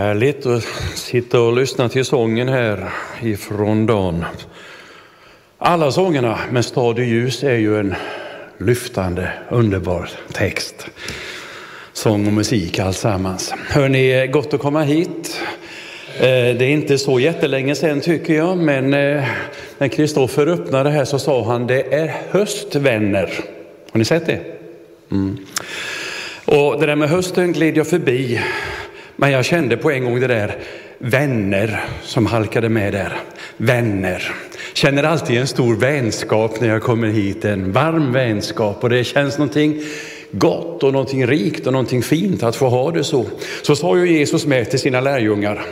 Härligt att sitta och lyssna till sången här ifrån dagen. Alla sångerna med Stad i ljus är ju en lyftande, underbar text. Sång och musik alltsammans. Hörni, gott att komma hit. Eh, det är inte så jättelänge sedan tycker jag, men eh, när Kristoffer öppnade här så sa han det är höst vänner. Har ni sett det? Mm. Och det där med hösten gled jag förbi men jag kände på en gång det där vänner som halkade med där. Vänner. Känner alltid en stor vänskap när jag kommer hit, en varm vänskap och det känns någonting gott och någonting rikt och någonting fint att få ha det så. Så sa ju Jesus med till sina lärjungar.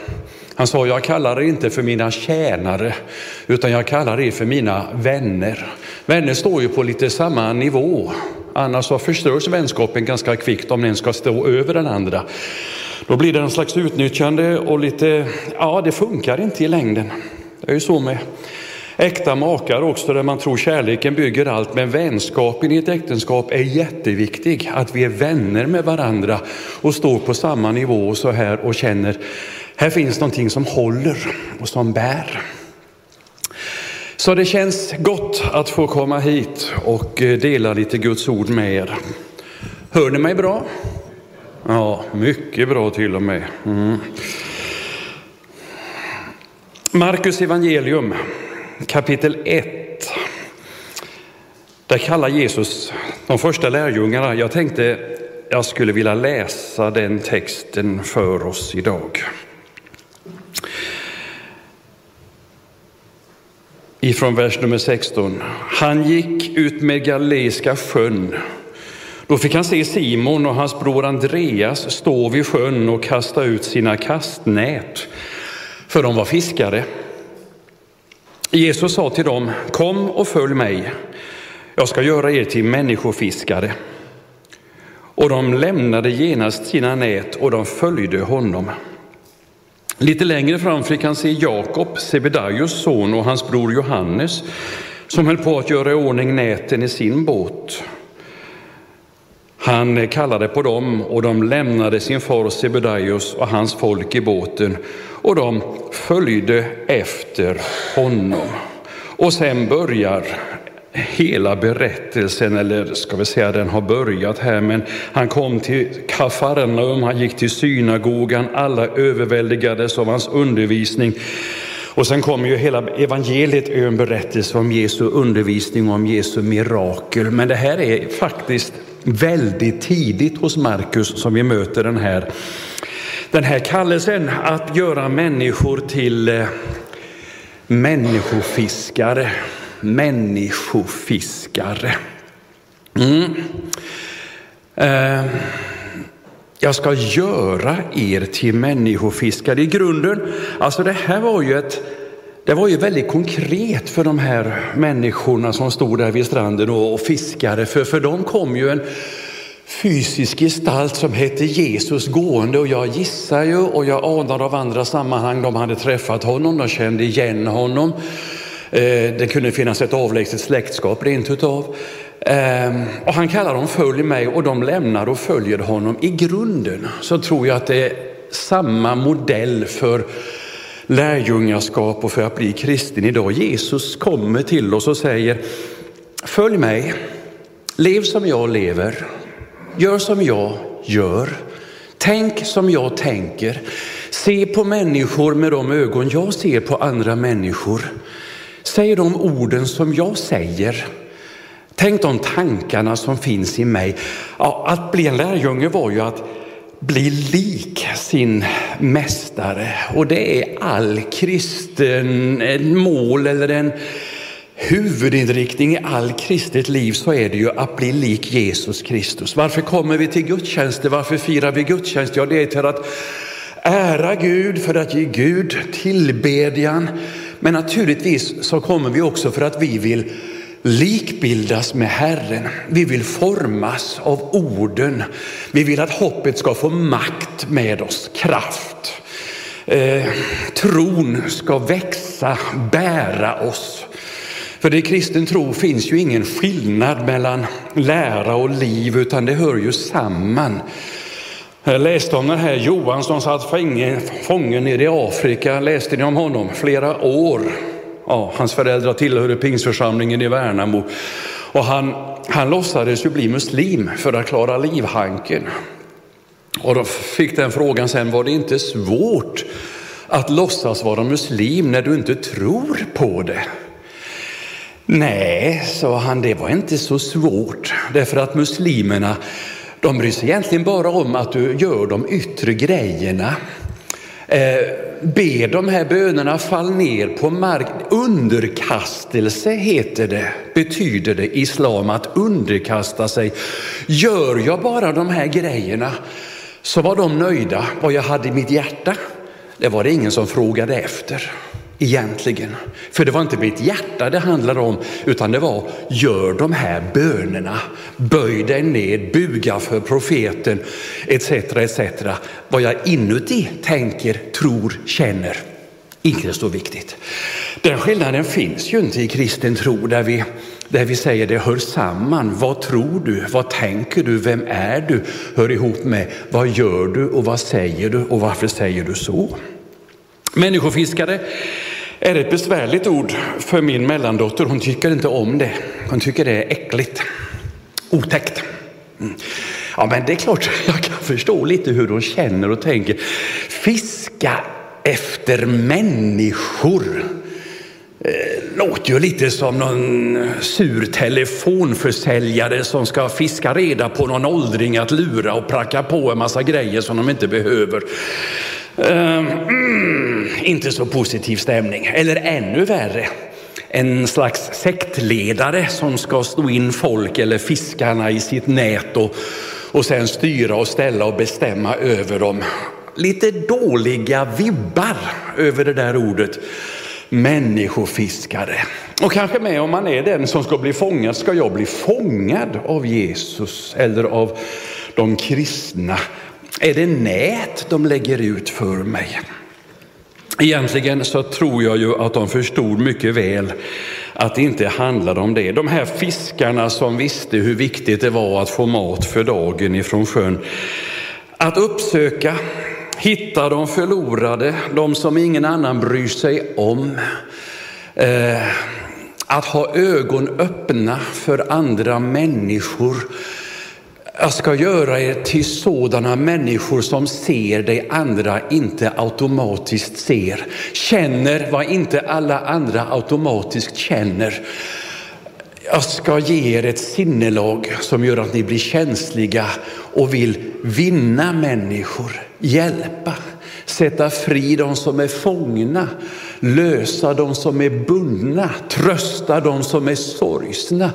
Han sa, jag kallar er inte för mina tjänare, utan jag kallar er för mina vänner. Vänner står ju på lite samma nivå, annars så förstörs vänskapen ganska kvickt om den ska stå över den andra. Då blir det en slags utnyttjande och lite, ja det funkar inte i längden. Det är ju så med äkta makar också där man tror kärleken bygger allt. Men vänskapen i ett äktenskap är jätteviktig. Att vi är vänner med varandra och står på samma nivå så här och känner här finns någonting som håller och som bär. Så det känns gott att få komma hit och eh, dela lite Guds ord med er. Hör ni mig bra? Ja, mycket bra till och med. Mm. Markus evangelium kapitel 1. Där kallar Jesus de första lärjungarna. Jag tänkte jag skulle vilja läsa den texten för oss idag. Ifrån vers nummer 16. Han gick ut med Galileiska sjön då fick han se Simon och hans bror Andreas stå vid sjön och kasta ut sina kastnät, för de var fiskare. Jesus sa till dem, kom och följ mig, jag ska göra er till människofiskare. Och de lämnade genast sina nät och de följde honom. Lite längre fram fick han se Jakob, Sebedaios son och hans bror Johannes, som höll på att göra i ordning näten i sin båt. Han kallade på dem och de lämnade sin far Sebedaios och hans folk i båten och de följde efter honom. Och sen börjar hela berättelsen, eller ska vi säga den har börjat här, men han kom till Kafarnaum, han gick till synagogan, alla överväldigades av hans undervisning. Och sen kommer ju hela evangeliet är en berättelse om Jesu undervisning och om Jesu mirakel. Men det här är faktiskt väldigt tidigt hos Markus som vi möter den här, den här kallelsen att göra människor till eh, människofiskare. Människofiskare. Mm. Eh, jag ska göra er till människofiskare. I grunden, alltså det här var ju ett det var ju väldigt konkret för de här människorna som stod där vid stranden och fiskade, för för dem kom ju en fysisk gestalt som hette Jesus gående och jag gissar ju och jag anar av andra sammanhang, de hade träffat honom, de kände igen honom. Eh, det kunde finnas ett avlägset släktskap rent utav. Ehm, och han kallar dem följ mig och de lämnar och följer honom. I grunden så tror jag att det är samma modell för lärjungaskap och för att bli kristen idag. Jesus kommer till oss och säger följ mig, lev som jag lever, gör som jag gör, tänk som jag tänker, se på människor med de ögon jag ser på andra människor. Säg de orden som jag säger. Tänk de tankarna som finns i mig. Ja, att bli en lärjunge var ju att bli lik sin mästare. Och det är all kristen mål eller en huvudinriktning i all kristet liv så är det ju att bli lik Jesus Kristus. Varför kommer vi till gudstjänster? Varför firar vi gudstjänst? Ja, det är till att ära Gud, för att ge Gud tillbedjan. Men naturligtvis så kommer vi också för att vi vill likbildas med Herren. Vi vill formas av orden. Vi vill att hoppet ska få makt med oss, kraft. Eh, tron ska växa, bära oss. För i kristen tro finns ju ingen skillnad mellan lära och liv utan det hör ju samman. Jag läste om den här Johan som satt fången nere i Afrika. Läste ni om honom? Flera år. Ja, hans föräldrar tillhörde pingsförsamlingen i Värnamo. Och han, han låtsades ju bli muslim för att klara livhanken. Och då fick den frågan sen, var det inte svårt att låtsas vara muslim när du inte tror på det? Nej, sa han, det var inte så svårt, därför att muslimerna de bryr sig egentligen bara om att du gör de yttre grejerna. Eh, be de här bönerna fall ner på mark. Underkastelse heter det, betyder det i islam, att underkasta sig. Gör jag bara de här grejerna så var de nöjda. Vad jag hade i mitt hjärta, det var det ingen som frågade efter egentligen. För det var inte mitt hjärta det handlade om, utan det var gör de här bönerna, böj dig ned, buga för profeten, etc. etc. Vad jag inuti tänker, tror, känner, inte så viktigt. Den skillnaden finns ju inte i kristen tro där vi, där vi säger det hör samman. Vad tror du? Vad tänker du? Vem är du? Hör ihop med vad gör du och vad säger du och varför säger du så? Människofiskare är ett besvärligt ord för min mellandotter. Hon tycker inte om det. Hon tycker det är äckligt, otäckt. Mm. Ja, men det är klart, jag kan förstå lite hur hon känner och tänker. Fiska efter människor. Eh, låter ju lite som någon sur telefonförsäljare som ska fiska reda på någon åldring att lura och pracka på en massa grejer som de inte behöver. Ehm, mm, inte så positiv stämning. Eller ännu värre, en slags sektledare som ska stå in folk eller fiskarna i sitt nät och, och sen styra och ställa och bestämma över dem. Lite dåliga vibbar över det där ordet människofiskare. Och kanske med om man är den som ska bli fångad, ska jag bli fångad av Jesus eller av de kristna är det nät de lägger ut för mig? Egentligen så tror jag ju att de förstod mycket väl att det inte handlade om det. De här fiskarna som visste hur viktigt det var att få mat för dagen ifrån sjön. Att uppsöka, hitta de förlorade, de som ingen annan bryr sig om. Eh, att ha ögon öppna för andra människor jag ska göra er till sådana människor som ser det andra inte automatiskt ser. Känner vad inte alla andra automatiskt känner. Jag ska ge er ett sinnelag som gör att ni blir känsliga och vill vinna människor, hjälpa, sätta fri de som är fångna, lösa de som är bundna, trösta de som är sorgsna.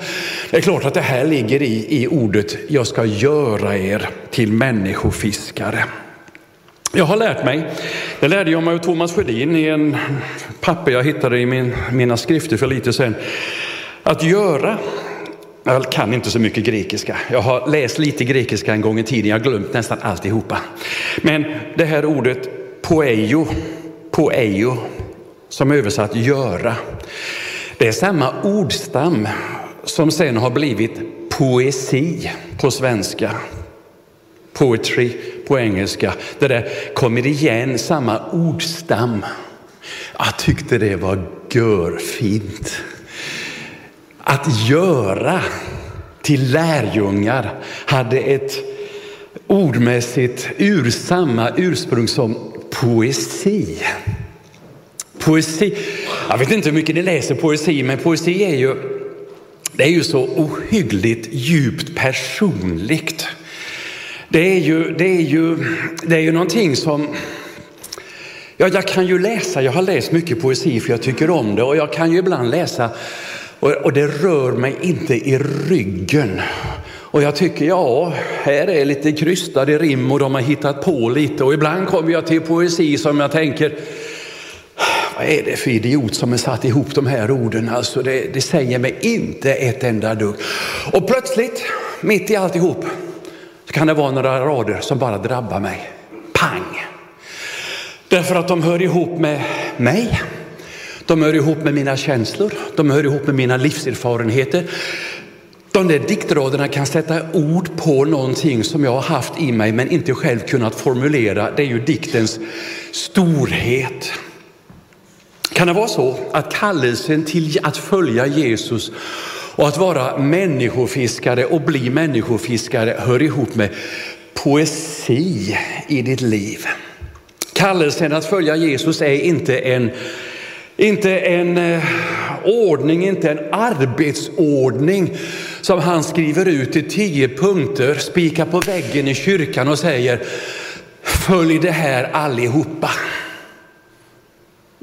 Det är klart att det här ligger i, i ordet jag ska göra er till människofiskare. Jag har lärt mig, det lärde jag mig av Thomas Sjödin i en papper jag hittade i min, mina skrifter för lite sedan. Att göra jag kan inte så mycket grekiska. Jag har läst lite grekiska en gång i tiden, jag har glömt nästan alltihopa. Men det här ordet poeio, poeio, som översatt göra, det är samma ordstam som sen har blivit poesi på svenska. Poetry på engelska. Det där kommer igen, samma ordstam. Jag tyckte det var görfint. Att göra till lärjungar hade ett ordmässigt ur samma ursprung som poesi. Poesi, jag vet inte hur mycket ni läser poesi, men poesi är ju, det är ju så ohyggligt djupt personligt. Det är ju, det är ju, det är ju någonting som Ja, jag kan ju läsa, jag har läst mycket poesi för jag tycker om det och jag kan ju ibland läsa och, och det rör mig inte i ryggen. Och jag tycker, ja, här är lite krystade rim och de har hittat på lite och ibland kommer jag till poesi som jag tänker, vad är det för idiot som har satt ihop de här orden? Alltså det, det säger mig inte ett enda dugg. Och plötsligt, mitt i alltihop, så kan det vara några rader som bara drabbar mig. Pang! Därför att de hör ihop med mig. De hör ihop med mina känslor, de hör ihop med mina livserfarenheter. De där diktraderna kan sätta ord på någonting som jag har haft i mig men inte själv kunnat formulera. Det är ju diktens storhet. Kan det vara så att kallelsen till att följa Jesus och att vara människofiskare och bli människofiskare hör ihop med poesi i ditt liv? Kallelsen att följa Jesus är inte en, inte en eh, ordning, inte en arbetsordning som han skriver ut i tio punkter, spikar på väggen i kyrkan och säger följ det här allihopa.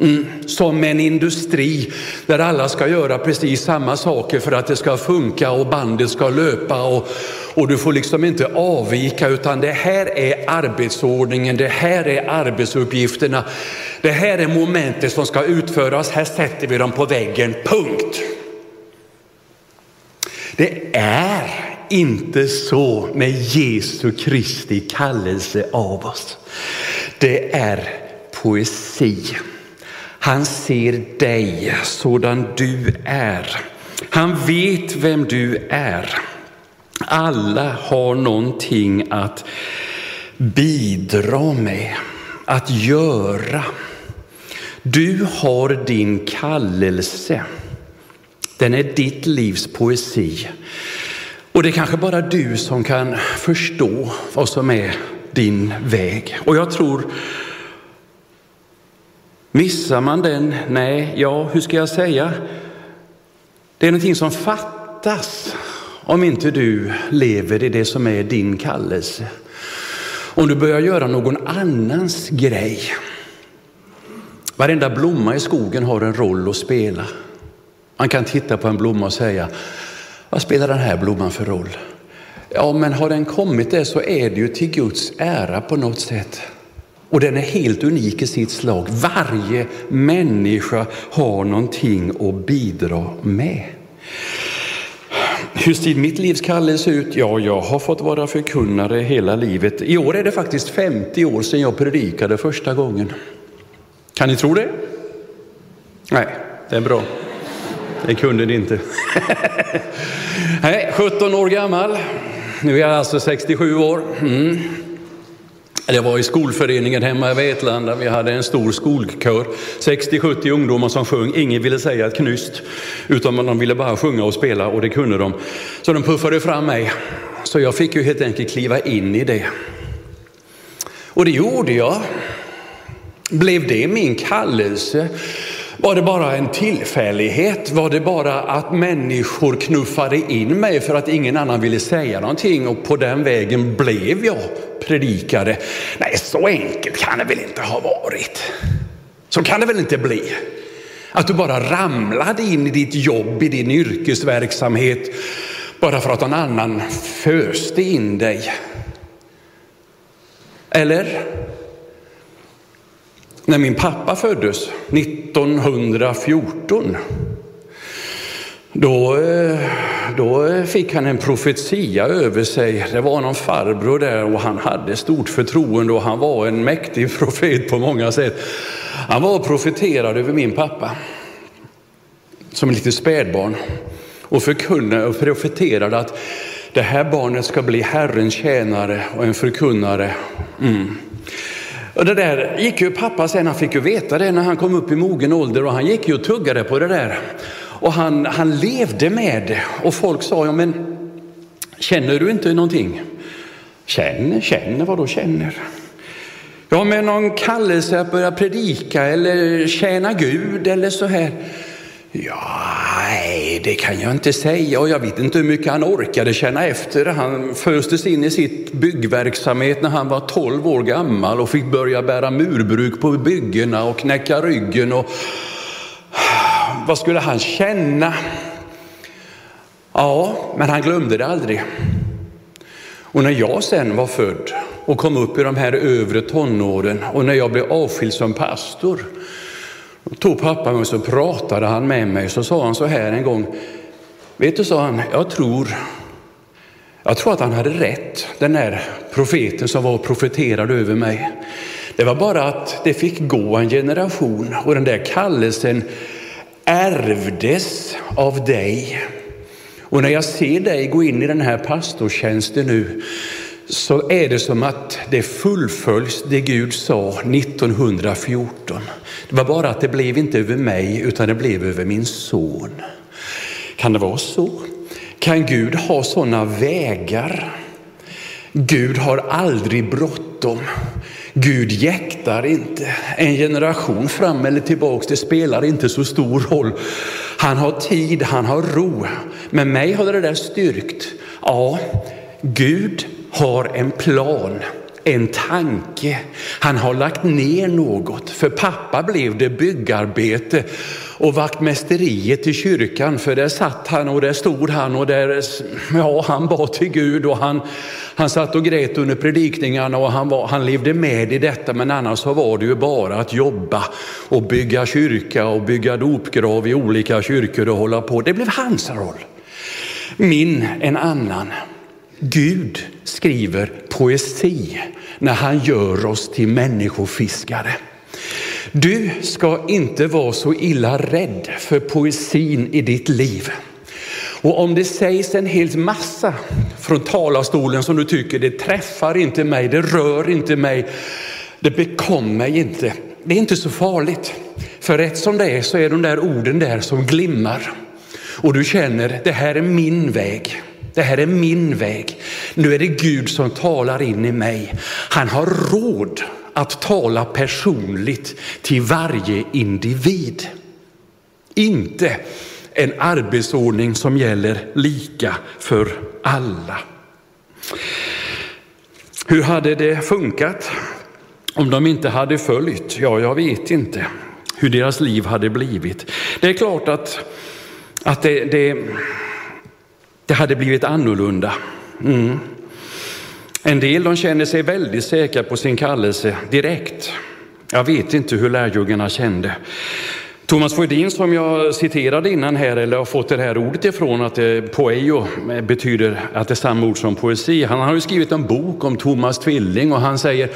Mm, som en industri där alla ska göra precis samma saker för att det ska funka och bandet ska löpa och, och du får liksom inte avvika utan det här är arbetsordningen, det här är arbetsuppgifterna, det här är momentet som ska utföras, här sätter vi dem på väggen, punkt. Det är inte så med Jesu Kristi kallelse av oss. Det är poesi. Han ser dig sådan du är. Han vet vem du är. Alla har någonting att bidra med, att göra. Du har din kallelse. Den är ditt livs poesi. Och det är kanske bara du som kan förstå vad som är din väg. Och jag tror, missar man den, nej, ja, hur ska jag säga? Det är någonting som fattas om inte du lever i det som är din kallelse. Om du börjar göra någon annans grej. Varenda blomma i skogen har en roll att spela. Man kan titta på en blomma och säga, vad spelar den här blomman för roll? Ja, men har den kommit där så är det ju till Guds ära på något sätt. Och den är helt unik i sitt slag. Varje människa har någonting att bidra med. Hur ser mitt livs kallelse ut? Ja, jag har fått vara förkunnare hela livet. I år är det faktiskt 50 år sedan jag predikade första gången. Kan ni tro det? Nej, det är bra. Det kunde ni inte. Nej, 17 år gammal. Nu är jag alltså 67 år. Mm. Det var i skolföreningen hemma i Vetlanda. Vi hade en stor skolkör. 60-70 ungdomar som sjöng. Ingen ville säga ett knyst, utan de ville bara sjunga och spela och det kunde de. Så de puffade fram mig. Så jag fick ju helt enkelt kliva in i det. Och det gjorde jag. Blev det min kallelse? Var det bara en tillfällighet? Var det bara att människor knuffade in mig för att ingen annan ville säga någonting och på den vägen blev jag predikare? Nej, så enkelt kan det väl inte ha varit. Så kan det väl inte bli. Att du bara ramlade in i ditt jobb, i din yrkesverksamhet, bara för att någon annan föste in dig. Eller? När min pappa föddes 1914 då, eh, då fick han en profetia över sig. Det var någon farbror där och han hade stort förtroende och han var en mäktig profet på många sätt. Han var och profeterade över min pappa som ett litet spädbarn och förkunnade och profeterade att det här barnet ska bli Herrens tjänare och en förkunnare. Mm. Och det där gick ju pappa sen, han fick ju veta det när han kom upp i mogen ålder och han gick ju och tuggade på det där. Och han, han levde med det och folk sa, ja men känner du inte någonting? Känner, känner, vad då känner? Ja men någon kallelse att börja predika eller tjäna Gud eller så här. Ja, nej, det kan jag inte säga och jag vet inte hur mycket han orkade känna efter. Han föstes in i sitt byggverksamhet när han var 12 år gammal och fick börja bära murbruk på byggena och knäcka ryggen. Och vad skulle han känna? Ja, men han glömde det aldrig. Och när jag sen var född och kom upp i de här övre tonåren och när jag blev avskild som pastor då tog pappa mig och så pratade han med mig. Så sa han så här en gång. Vet du, sa han, jag tror, jag tror att han hade rätt, den där profeten som var och profeterade över mig. Det var bara att det fick gå en generation och den där kallelsen ärvdes av dig. Och när jag ser dig gå in i den här pastortjänsten nu så är det som att det fullföljs det Gud sa 1914. Det var bara att det blev inte över mig utan det blev över min son. Kan det vara så? Kan Gud ha sådana vägar? Gud har aldrig bråttom. Gud jäktar inte. En generation fram eller tillbaks, det spelar inte så stor roll. Han har tid, han har ro. Men mig har det där styrkt. Ja, Gud har en plan, en tanke. Han har lagt ner något. För pappa blev det byggarbete och vaktmästeriet i kyrkan, för där satt han och där stod han och där, ja, han bad till Gud och han, han satt och grät under predikningarna och han, var, han levde med i detta, men annars så var det ju bara att jobba och bygga kyrka och bygga dopgrav i olika kyrkor och hålla på. Det blev hans roll. Min en annan. Gud skriver poesi när han gör oss till människofiskare. Du ska inte vara så illa rädd för poesin i ditt liv. Och om det sägs en hel massa från talarstolen som du tycker det träffar inte mig, det rör inte mig, det bekom mig inte. Det är inte så farligt. För rätt som det är så är de där orden där som glimmar. Och du känner, det här är min väg. Det här är min väg. Nu är det Gud som talar in i mig. Han har råd att tala personligt till varje individ. Inte en arbetsordning som gäller lika för alla. Hur hade det funkat om de inte hade följt? Ja, jag vet inte hur deras liv hade blivit. Det är klart att, att det, det, det hade blivit annorlunda. Mm. En del de känner sig väldigt säkra på sin kallelse direkt. Jag vet inte hur lärjungarna kände. Thomas Sjödin som jag citerade innan här, eller har fått det här ordet ifrån, att eh, poejo eh, betyder att det är samma ord som poesi. Han har ju skrivit en bok om Thomas Tvilling och han säger,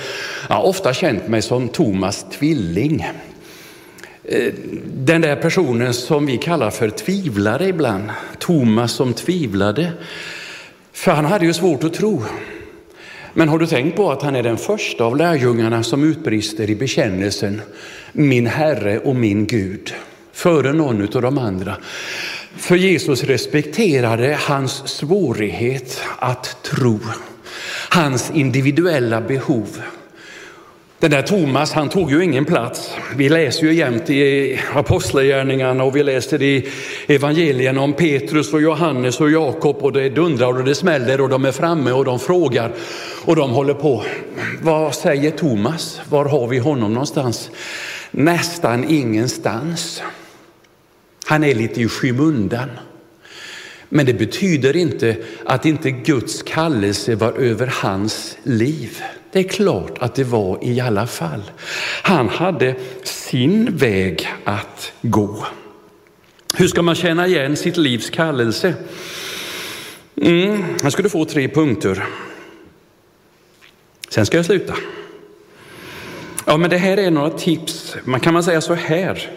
jag har ofta känt mig som Thomas Tvilling. Eh, den där personen som vi kallar för tvivlare ibland, Thomas som tvivlade. För han hade ju svårt att tro. Men har du tänkt på att han är den första av lärjungarna som utbrister i bekännelsen min Herre och min Gud, före någon av de andra. För Jesus respekterade hans svårighet att tro, hans individuella behov. Den där Thomas, han tog ju ingen plats. Vi läser ju jämt i Apostlagärningarna och vi läser i evangelierna om Petrus och Johannes och Jakob och det dundrar och det smäller och de är framme och de frågar och de håller på. Vad säger Thomas? Var har vi honom någonstans? Nästan ingenstans. Han är lite i skymundan. Men det betyder inte att inte Guds kallelse var över hans liv. Det är klart att det var i alla fall. Han hade sin väg att gå. Hur ska man känna igen sitt livs kallelse? Mm, jag skulle få tre punkter. Sen ska jag sluta. Ja, men det här är några tips. Man kan man säga så här.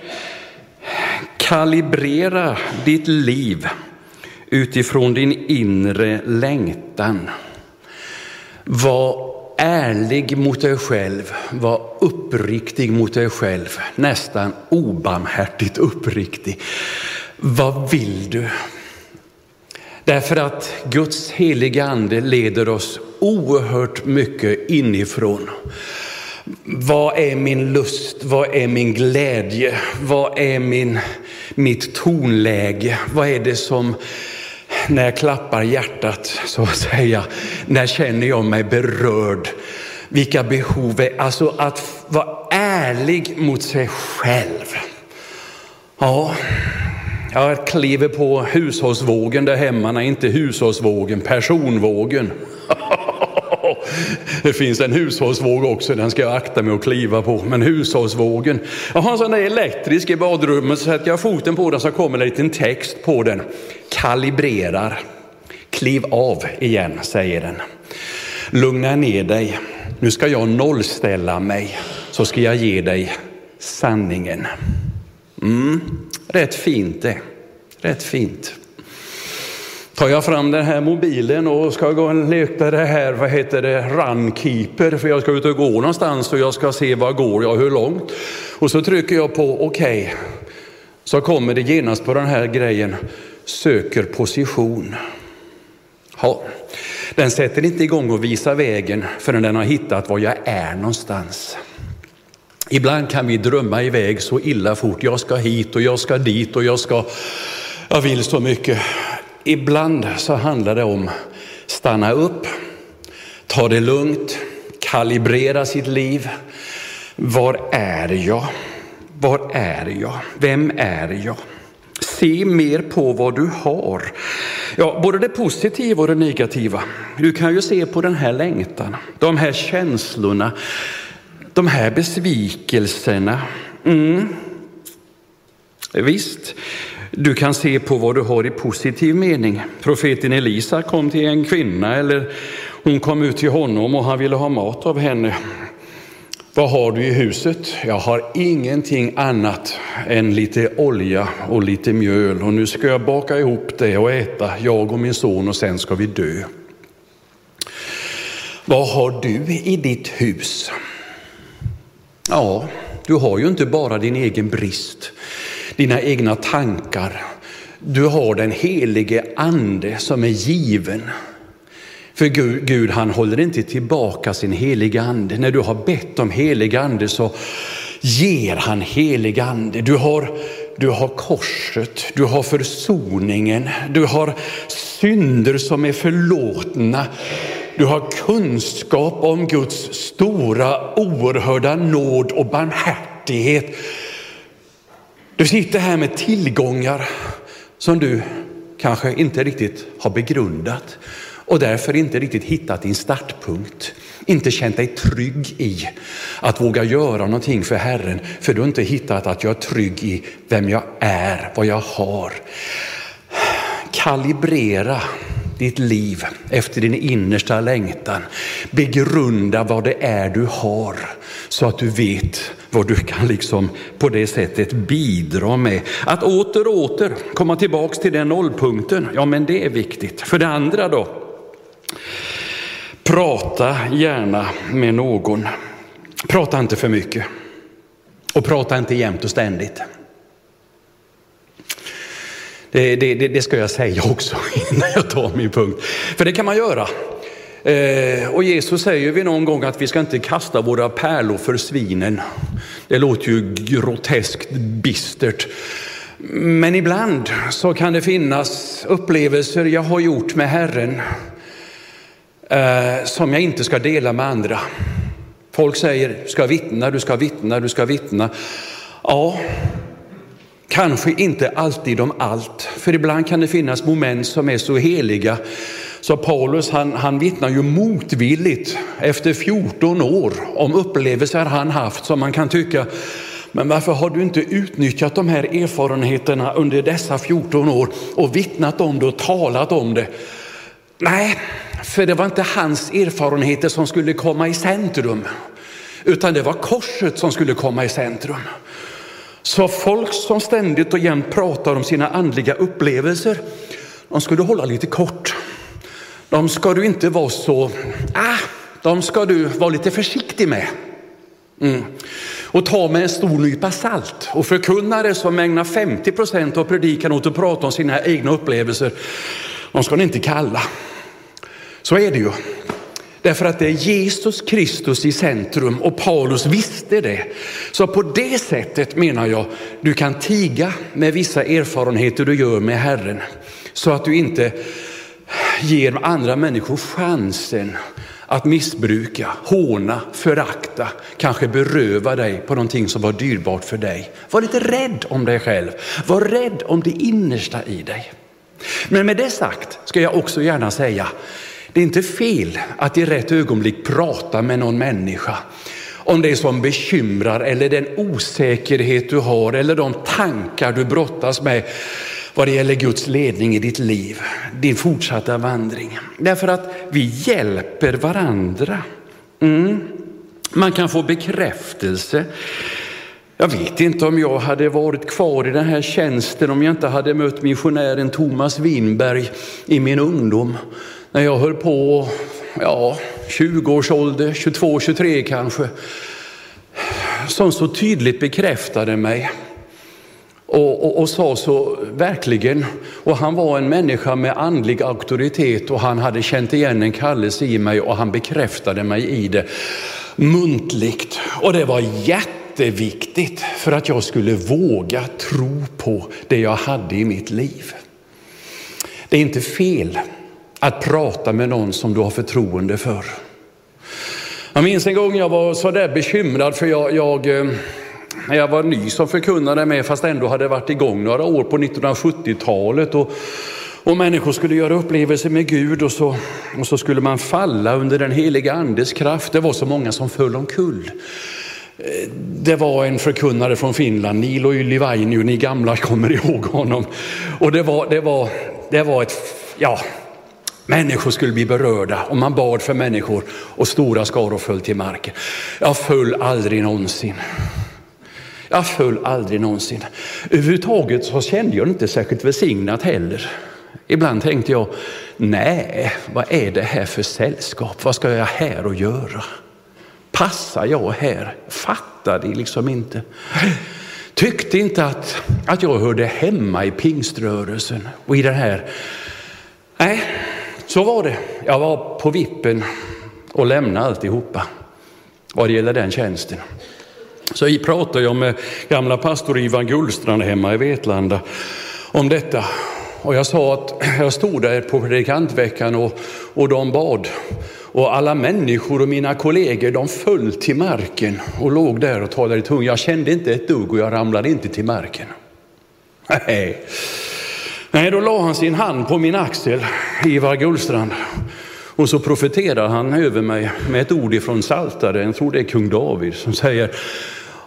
Kalibrera ditt liv utifrån din inre längtan. Vad ärlig mot dig själv, var uppriktig mot dig själv, nästan obarmhärtigt uppriktig. Vad vill du? Därför att Guds heliga ande leder oss oerhört mycket inifrån. Vad är min lust? Vad är min glädje? Vad är min, mitt tonläge? Vad är det som när jag klappar hjärtat så att säga, när känner jag mig berörd? Vilka behov är, alltså att vara ärlig mot sig själv. Ja, jag kliver på hushållsvågen där hemma, nej inte hushållsvågen, personvågen. Det finns en hushållsvåg också, den ska jag akta mig att kliva på. Men hushållsvågen, jag har en sån där elektrisk i badrummet, så sätter jag foten på den så kommer det en liten text på den. Kalibrerar. Kliv av igen, säger den. Lugna ner dig. Nu ska jag nollställa mig, så ska jag ge dig sanningen. Mm, rätt fint det. Rätt fint. tar jag fram den här mobilen och ska gå och leta det här, vad heter det, runkeeper, för jag ska ut och gå någonstans och jag ska se vad går jag, hur långt. Och så trycker jag på okej, okay. så kommer det genast på den här grejen, söker position. Ja, den sätter inte igång och visar vägen förrän den har hittat var jag är någonstans. Ibland kan vi drömma iväg så illa fort. Jag ska hit och jag ska dit och jag ska, jag vill så mycket. Ibland så handlar det om stanna upp, ta det lugnt, kalibrera sitt liv. Var är jag? Var är jag? Vem är jag? Se mer på vad du har. Ja, både det positiva och det negativa. Du kan ju se på den här längtan, de här känslorna, de här besvikelserna. Mm. Visst, du kan se på vad du har i positiv mening. Profeten Elisa kom till en kvinna eller hon kom ut till honom och han ville ha mat av henne. Vad har du i huset? Jag har ingenting annat än lite olja och lite mjöl och nu ska jag baka ihop det och äta, jag och min son och sen ska vi dö. Vad har du i ditt hus? Ja, du har ju inte bara din egen brist, dina egna tankar. Du har den helige ande som är given. För Gud, Gud, han håller inte tillbaka sin heliga ande. När du har bett om helig ande så ger han helig ande. Du har, du har korset, du har försoningen, du har synder som är förlåtna. Du har kunskap om Guds stora, oerhörda nåd och barmhärtighet. Du sitter här med tillgångar som du kanske inte riktigt har begrundat och därför inte riktigt hittat din startpunkt. Inte känt dig trygg i att våga göra någonting för Herren, för du har inte hittat att jag är trygg i vem jag är, vad jag har. Kalibrera ditt liv efter din innersta längtan. Begrunda vad det är du har så att du vet vad du kan liksom på det sättet bidra med. Att åter och åter komma tillbaks till den nollpunkten, ja men det är viktigt. För det andra då, prata gärna med någon. Prata inte för mycket och prata inte jämt och ständigt. Det, det, det, ska jag säga också innan jag tar min punkt. För det kan man göra. Eh, och Jesus säger vi någon gång att vi ska inte kasta våra pärlor för svinen. Det låter ju groteskt bistert. Men ibland så kan det finnas upplevelser jag har gjort med Herren eh, som jag inte ska dela med andra. Folk säger, ska vittna, du ska vittna, du ska vittna. Ja, Kanske inte alltid om allt, för ibland kan det finnas moment som är så heliga. Så Paulus han, han vittnar ju motvilligt efter 14 år om upplevelser han haft som man kan tycka, men varför har du inte utnyttjat de här erfarenheterna under dessa 14 år och vittnat om det och talat om det? Nej, för det var inte hans erfarenheter som skulle komma i centrum, utan det var korset som skulle komma i centrum. Så folk som ständigt och jämt pratar om sina andliga upplevelser, de skulle hålla lite kort. De ska du inte vara så, ah, de ska du vara lite försiktig med. Mm. Och ta med en stor nypa salt. Och förkunnare som ägnar 50 procent av predikan åt att prata om sina egna upplevelser, de ska ni inte kalla. Så är det ju. Därför att det är Jesus Kristus i centrum och Paulus visste det. Så på det sättet menar jag, du kan tiga med vissa erfarenheter du gör med Herren. Så att du inte ger andra människor chansen att missbruka, håna, förakta, kanske beröva dig på någonting som var dyrbart för dig. Var lite rädd om dig själv. Var rädd om det innersta i dig. Men med det sagt ska jag också gärna säga, det är inte fel att i rätt ögonblick prata med någon människa om det som bekymrar eller den osäkerhet du har eller de tankar du brottas med vad det gäller Guds ledning i ditt liv, din fortsatta vandring. Därför att vi hjälper varandra. Mm. Man kan få bekräftelse. Jag vet inte om jag hade varit kvar i den här tjänsten om jag inte hade mött missionären Thomas Winberg i min ungdom. När jag höll på, ja, 20 års ålder, 22, 23 kanske. Som så tydligt bekräftade mig. Och, och, och, sa så verkligen, och han var en människa med andlig auktoritet och han hade känt igen en kallelse i mig och han bekräftade mig i det muntligt. Och det var jätteviktigt för att jag skulle våga tro på det jag hade i mitt liv. Det är inte fel att prata med någon som du har förtroende för. Jag minns en gång jag var sådär bekymrad för jag, jag när jag var ny som förkunnare med, fast ändå hade varit igång några år på 1970-talet. Och, och människor skulle göra upplevelser med Gud och så, och så skulle man falla under den heliga andes kraft. Det var så många som föll omkull. Eh, det var en förkunnare från Finland, Nilo Ylivainio, ni gamla kommer ihåg honom. Och det var, det var, det var ett, ja, Människor skulle bli berörda och man bad för människor och stora skaror föll till marken. Jag föll aldrig någonsin. Jag föll aldrig någonsin. Överhuvudtaget så kände jag inte särskilt välsignat heller. Ibland tänkte jag, nej, vad är det här för sällskap? Vad ska jag här och göra? Passar jag här? Fattade liksom inte. Tyckte inte att, att jag hörde hemma i pingströrelsen och i den här. Nej, så var det. Jag var på vippen och lämna alltihopa vad det gäller den tjänsten. Så pratade jag med gamla pastor Ivan Gullstrand hemma i Vetlanda om detta. Och jag sa att jag stod där på predikantveckan och, och de bad. Och alla människor och mina kollegor de föll till marken och låg där och talade i tung. Jag kände inte ett dugg och jag ramlade inte till marken. Nej. Nej, då la han sin hand på min axel, Ivar Gullstrand. Och så profeterar han över mig med ett ord ifrån Saltaren, jag tror det är kung David, som säger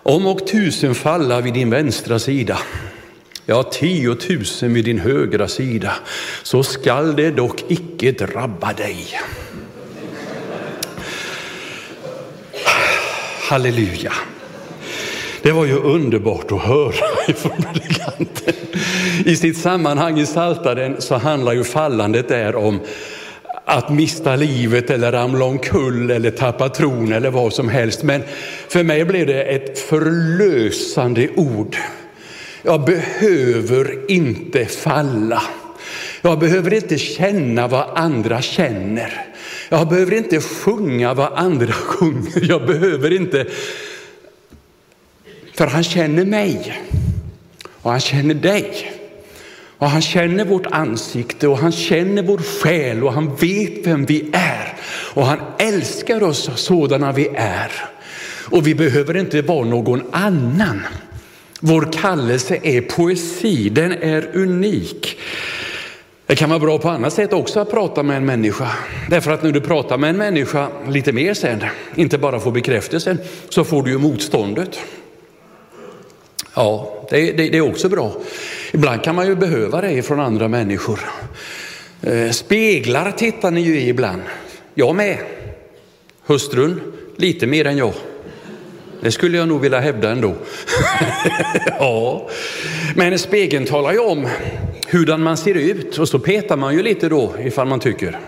om och tusen falla vid din vänstra sida, ja tiotusen vid din högra sida, så skall det dock icke drabba dig. Halleluja. Det var ju underbart att höra ifrån predikanten. I sitt sammanhang i Saltaren så handlar ju fallandet där om att mista livet eller ramla omkull eller tappa tron eller vad som helst. Men för mig blev det ett förlösande ord. Jag behöver inte falla. Jag behöver inte känna vad andra känner. Jag behöver inte sjunga vad andra sjunger. Jag behöver inte... För han känner mig och han känner dig. Och han känner vårt ansikte och han känner vår själ och han vet vem vi är. Och han älskar oss sådana vi är. Och vi behöver inte vara någon annan. Vår kallelse är poesi, den är unik. Det kan vara bra på annat sätt också att prata med en människa. Därför att när du pratar med en människa lite mer sen, inte bara får bekräftelsen, så får du ju motståndet. Ja, det, det, det, är också bra. Ibland kan man ju behöva det från andra människor. Eh, speglar tittar ni ju i ibland. Jag med. Hustrun lite mer än jag. Det skulle jag nog vilja hävda ändå. ja. Men spegeln talar ju om hurdan man ser ut och så petar man ju lite då ifall man tycker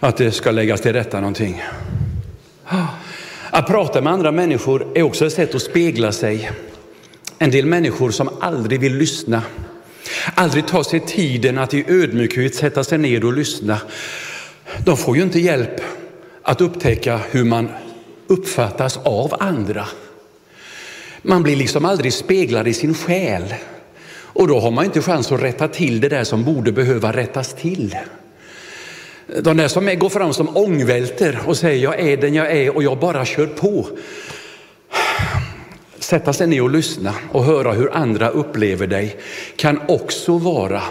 att det ska läggas till rätta någonting. Ah. Att prata med andra människor är också ett sätt att spegla sig. En del människor som aldrig vill lyssna, aldrig tar sig tiden att i ödmjukhet sätta sig ner och lyssna. De får ju inte hjälp att upptäcka hur man uppfattas av andra. Man blir liksom aldrig speglad i sin själ och då har man inte chans att rätta till det där som borde behöva rättas till. De där som går fram som ångvälter och säger jag är den jag är och jag bara kör på sätta sig ner och lyssna och höra hur andra upplever dig kan också vara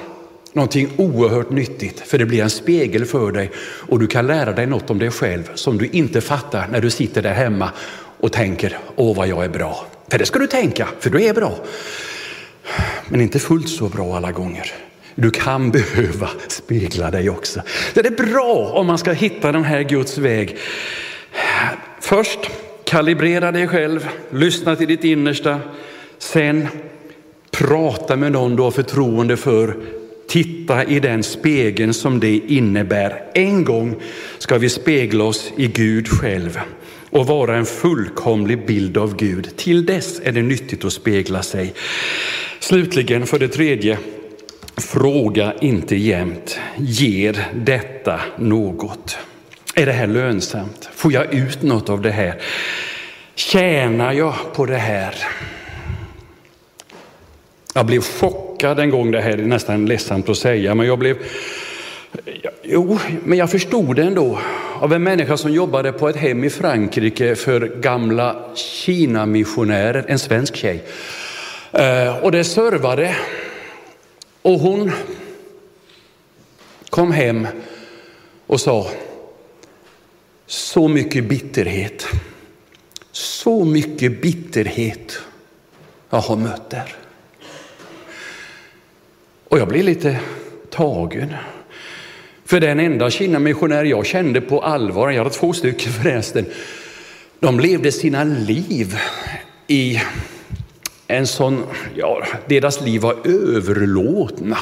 någonting oerhört nyttigt, för det blir en spegel för dig och du kan lära dig något om dig själv som du inte fattar när du sitter där hemma och tänker, åh vad jag är bra. För det ska du tänka, för du är bra. Men inte fullt så bra alla gånger. Du kan behöva spegla dig också. Det är bra om man ska hitta den här Guds väg. Först kalibrera dig själv, lyssna till ditt innersta, sen prata med någon du har förtroende för, titta i den spegeln som det innebär. En gång ska vi spegla oss i Gud själv och vara en fullkomlig bild av Gud. Till dess är det nyttigt att spegla sig. Slutligen för det tredje, fråga inte jämt. Ger detta något? Är det här lönsamt? Får jag ut något av det här? Tjänar jag på det här? Jag blev chockad en gång, det här är nästan ledsamt att säga, men jag blev Jo, men jag förstod det ändå av en människa som jobbade på ett hem i Frankrike för gamla Kina-missionärer, en svensk tjej. Eh, och det servade. Och hon kom hem och sa, så mycket bitterhet, så mycket bitterhet jag har mött där. Och jag blev lite tagen. För den enda Kina-missionär jag kände på allvar, jag hade två stycken förresten, de levde sina liv i en sån, ja, deras liv var överlåtna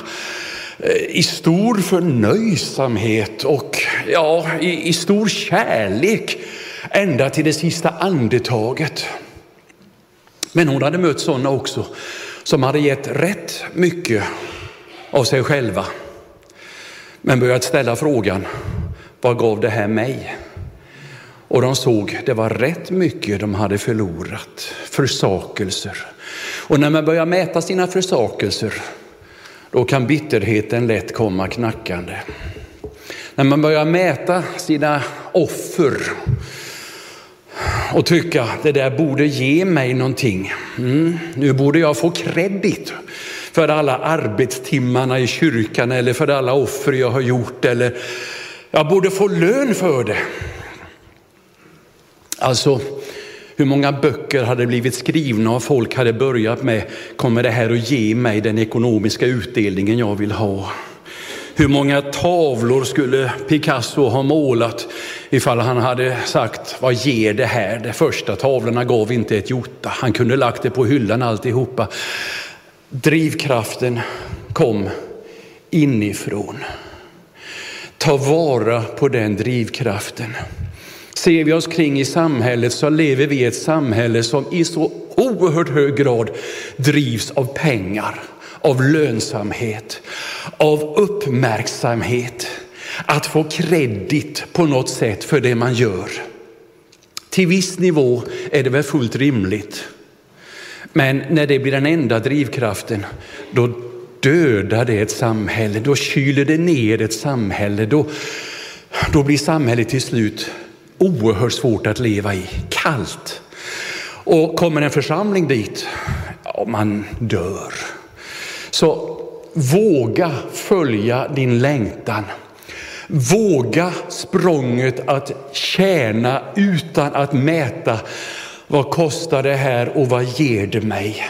Eh, i stor förnöjsamhet och ja, i, i stor kärlek ända till det sista andetaget. Men hon hade mött sådana också som hade gett rätt mycket av sig själva men börjat ställa frågan, vad gav det här mig? Och de såg, det var rätt mycket de hade förlorat, försakelser. Och när man börjar mäta sina försakelser, då kan bitterheten lätt komma knackande. När man börjar mäta sina offer och tycka, det där borde ge mig någonting. Mm, nu borde jag få kredit för alla arbetstimmarna i kyrkan eller för alla offer jag har gjort eller jag borde få lön för det. Alltså, hur många böcker hade blivit skrivna och folk hade börjat med, kommer det här att ge mig den ekonomiska utdelningen jag vill ha? Hur många tavlor skulle Picasso ha målat ifall han hade sagt, vad ger det här? De första tavlorna gav inte ett jota. Han kunde lagt det på hyllan alltihopa. Drivkraften kom inifrån. Ta vara på den drivkraften. Ser vi oss kring i samhället så lever vi i ett samhälle som i så oerhört hög grad drivs av pengar, av lönsamhet, av uppmärksamhet, att få kredit på något sätt för det man gör. Till viss nivå är det väl fullt rimligt. Men när det blir den enda drivkraften, då dödar det ett samhälle, då kyler det ner ett samhälle, då, då blir samhället till slut oerhört svårt att leva i, kallt. Och kommer en församling dit, ja, man dör. Så våga följa din längtan. Våga språnget att tjäna utan att mäta vad kostar det här och vad ger det mig?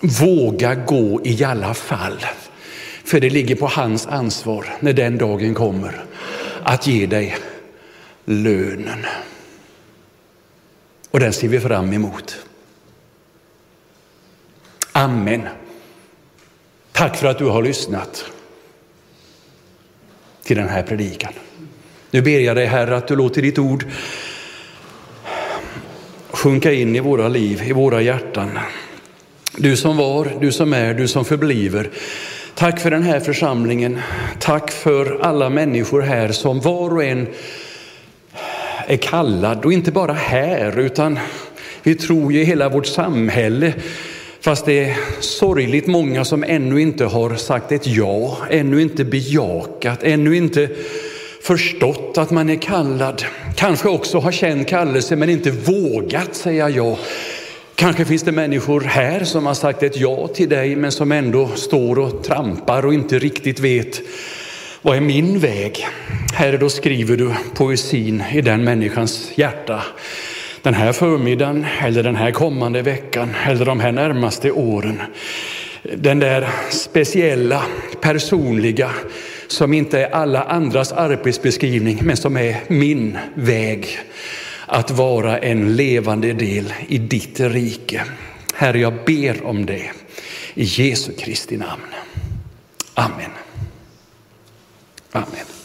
Våga gå i alla fall. För det ligger på hans ansvar när den dagen kommer att ge dig lönen. Och den ser vi fram emot. Amen. Tack för att du har lyssnat till den här predikan. Nu ber jag dig Herre att du låter ditt ord sjunka in i våra liv, i våra hjärtan. Du som var, du som är, du som förbliver. Tack för den här församlingen. Tack för alla människor här som var och en är kallad och inte bara här utan vi tror ju i hela vårt samhälle. Fast det är sorgligt många som ännu inte har sagt ett ja, ännu inte bejakat, ännu inte förstått att man är kallad. Kanske också har känt kallelse men inte vågat säga ja. Kanske finns det människor här som har sagt ett ja till dig men som ändå står och trampar och inte riktigt vet vad är min väg? Herre, då skriver du poesin i den människans hjärta den här förmiddagen eller den här kommande veckan eller de här närmaste åren. Den där speciella, personliga, som inte är alla andras arbetsbeskrivning men som är min väg att vara en levande del i ditt rike. Herre, jag ber om det i Jesu Kristi namn. Amen. Amen.